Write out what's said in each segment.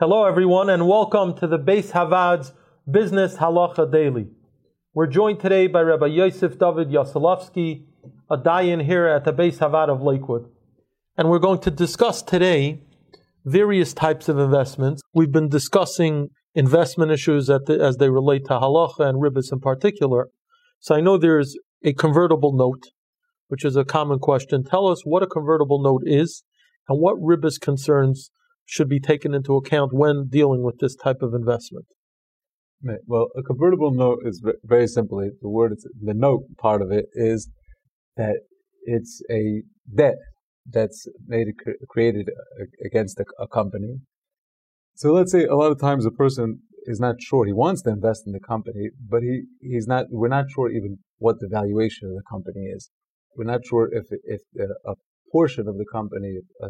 Hello, everyone, and welcome to the Beis HaVaad's Business Halacha Daily. We're joined today by Rabbi Yosef David Yaselovsky, a dayan here at the Beis Havad of Lakewood. And we're going to discuss today various types of investments. We've been discussing investment issues the, as they relate to halacha and ribbis in particular. So I know there's a convertible note, which is a common question. Tell us what a convertible note is and what ribbis concerns should be taken into account when dealing with this type of investment? Well, a convertible note is very simply the word. The note part of it is that it's a debt that's made created against a, company. So let's say a lot of times a person is not sure he wants to invest in the company, but he he's not. We're not sure even what the valuation of the company is. We're not sure if if a portion of the company uh,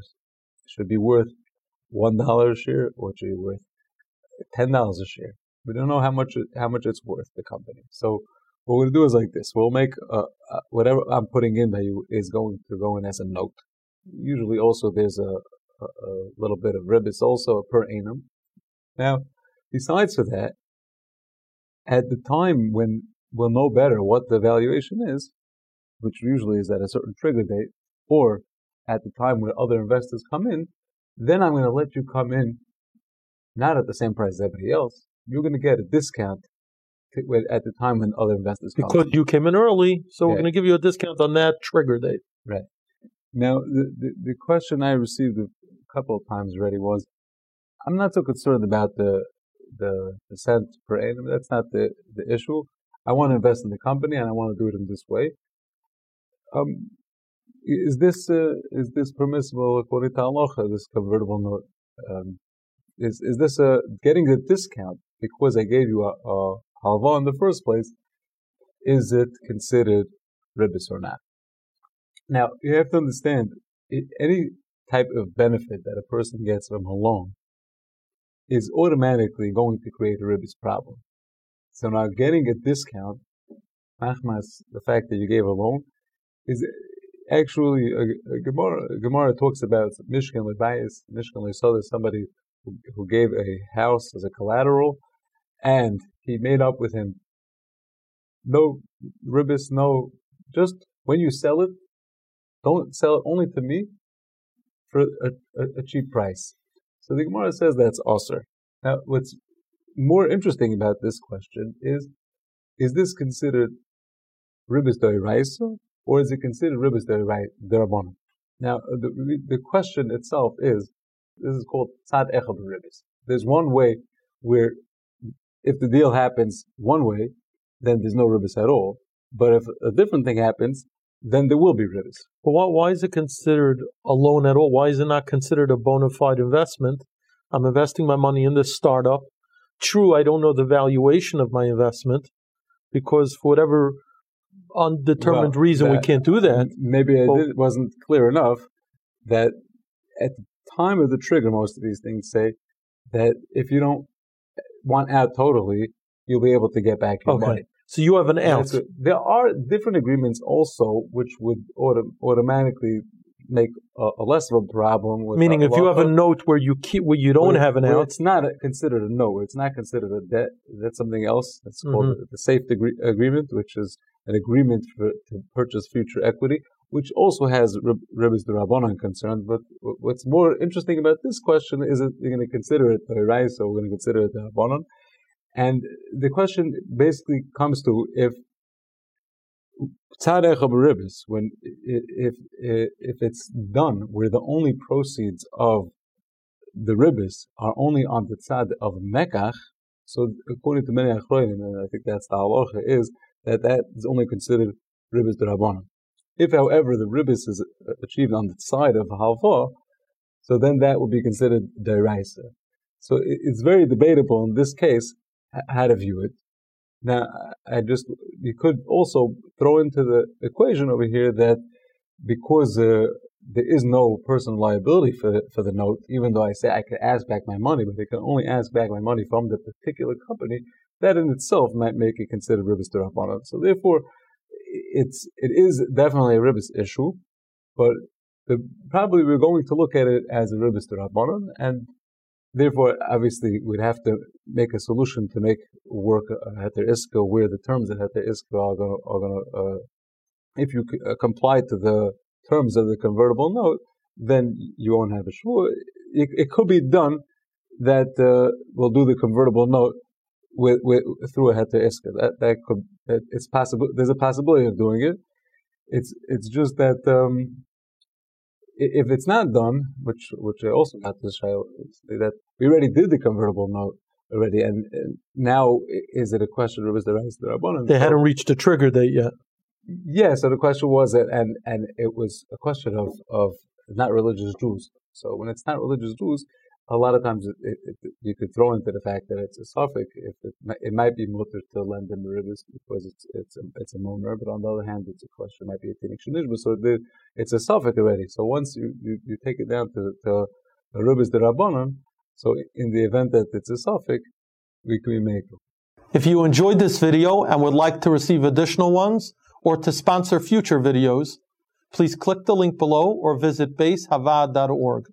should be worth one dollar a share or be worth ten dollars a share. We don't know how much how much it's worth the company. So what we're gonna do is like this: we'll make uh, uh, whatever I'm putting in that you is going to go in as a note. Usually, also there's a, a, a little bit of ribbis, also per annum. Now, besides for that, at the time when we'll know better what the valuation is, which usually is at a certain trigger date, or at the time when other investors come in, then I'm going to let you come in not at the same price as everybody else. You're going to get a discount at the time when other investors come. Because you came in early, so we're going to give you a discount on that trigger date. Right. Now, the, the, the question I received a couple of times already was, I'm not so concerned about the the, percent cent per annum. That's not the, the issue. I want to invest in the company and I want to do it in this way. Um, is this uh, is this permissible according to halacha? This convertible note um, is is this a getting a discount because I gave you a, a halva in the first place? Is it considered ribbis or not? Now you have to understand any type of benefit that a person gets from a loan is automatically going to create a ribbis problem. So now getting a discount, machmas, the fact that you gave a loan, is actually a, a Gemara, a Gemara talks about Mishkan Lebayis, Mishkan Lesoda, somebody who, who gave a house as a collateral, and he made up with him no ribbis, no, just when you sell it, don't sell it only to me for a, a, a cheap price. So the Gemara says that's osir. Now, what's more interesting about this question is, is this considered ribbis doiraisa or is it considered ribbis derabbanon? Now, uh, the, the question itself is, this is called tzad echad ribbis. There's one way where if the deal happens one way, then there's no ribbis at all. But if a different thing happens, then there will be ribbis. But why, why is it considered a loan at all? Why is it not considered a bona fide investment? I'm investing my money in this startup. True, I don't know the valuation of my investment because for whatever undetermined well, reason we can't do that. Maybe it wasn't clear enough that at the time of the trigger, most of these things say that if you don't want out totally, you'll be able to get back your okay. money. So you have an out. there are different agreements also which would auto- automatically make a, a, less of a problem. Meaning, if you have a note where you keep where you don't have an out, it's not considered a note. It's not considered a debt. That's something else. It's mm-hmm. called the safe agreement, which is an agreement for, to purchase future equity, which also has ribbis the rabbanon concerned. But what's more interesting about this question is that you're going to consider it the so we're going to consider it the rabbanon. And the question basically comes to if tzadech of when if if it's done where the only proceeds of the ribbis are only on the tzad of mekach, so according to many achroinim, and I think that's the halacha, is that that is only considered ribbis derabanan. If, however, the ribbis is achieved on the side of halva, so then that would be considered deraisa. So it's very debatable in this case how to view it. Now, I just you could also throw into the equation over here that because uh, there is no personal liability for for the note, even though I say I could ask back my money, but they can only ask back my money from the particular company that in itself might make it considered ribbis derabanan. So therefore, it's it is definitely a ribbis issue, but the, probably we're going to look at it as a ribbis derabanan, and therefore, obviously, we'd have to make a solution to make work uh, Heter Iska where the terms of Heter Iska are going to, are going to uh, if you uh, comply to the terms of the convertible note, then you won't have a shvua. It, it, could be done that uh, we'll do the convertible note with, with through a heter iska. That that could it's possible. There's a possibility of doing it. It's it's just that um, if it's not done, which which I also got this child that we already did the convertible note already, and, and now is it a question of is the of the rabbanon? They hadn't reached a trigger date yet. Yeah, so the question was that, and and it was a question of of not religious Jews. So when it's not religious Jews, a lot of times it, it, it, you could throw into the fact that it's a suffix. If it, might be mutter to lend in ribis because it's it's a, it's a mumar, but on the other hand, it's a question might be a tinok. So the, it's a suffix already. So once you, you, you take it down to to the rabbanon, so in the event that it's a suffix, we can make. If you enjoyed this video and would like to receive additional ones or to sponsor future videos, please click the link below or visit beishavaad.org.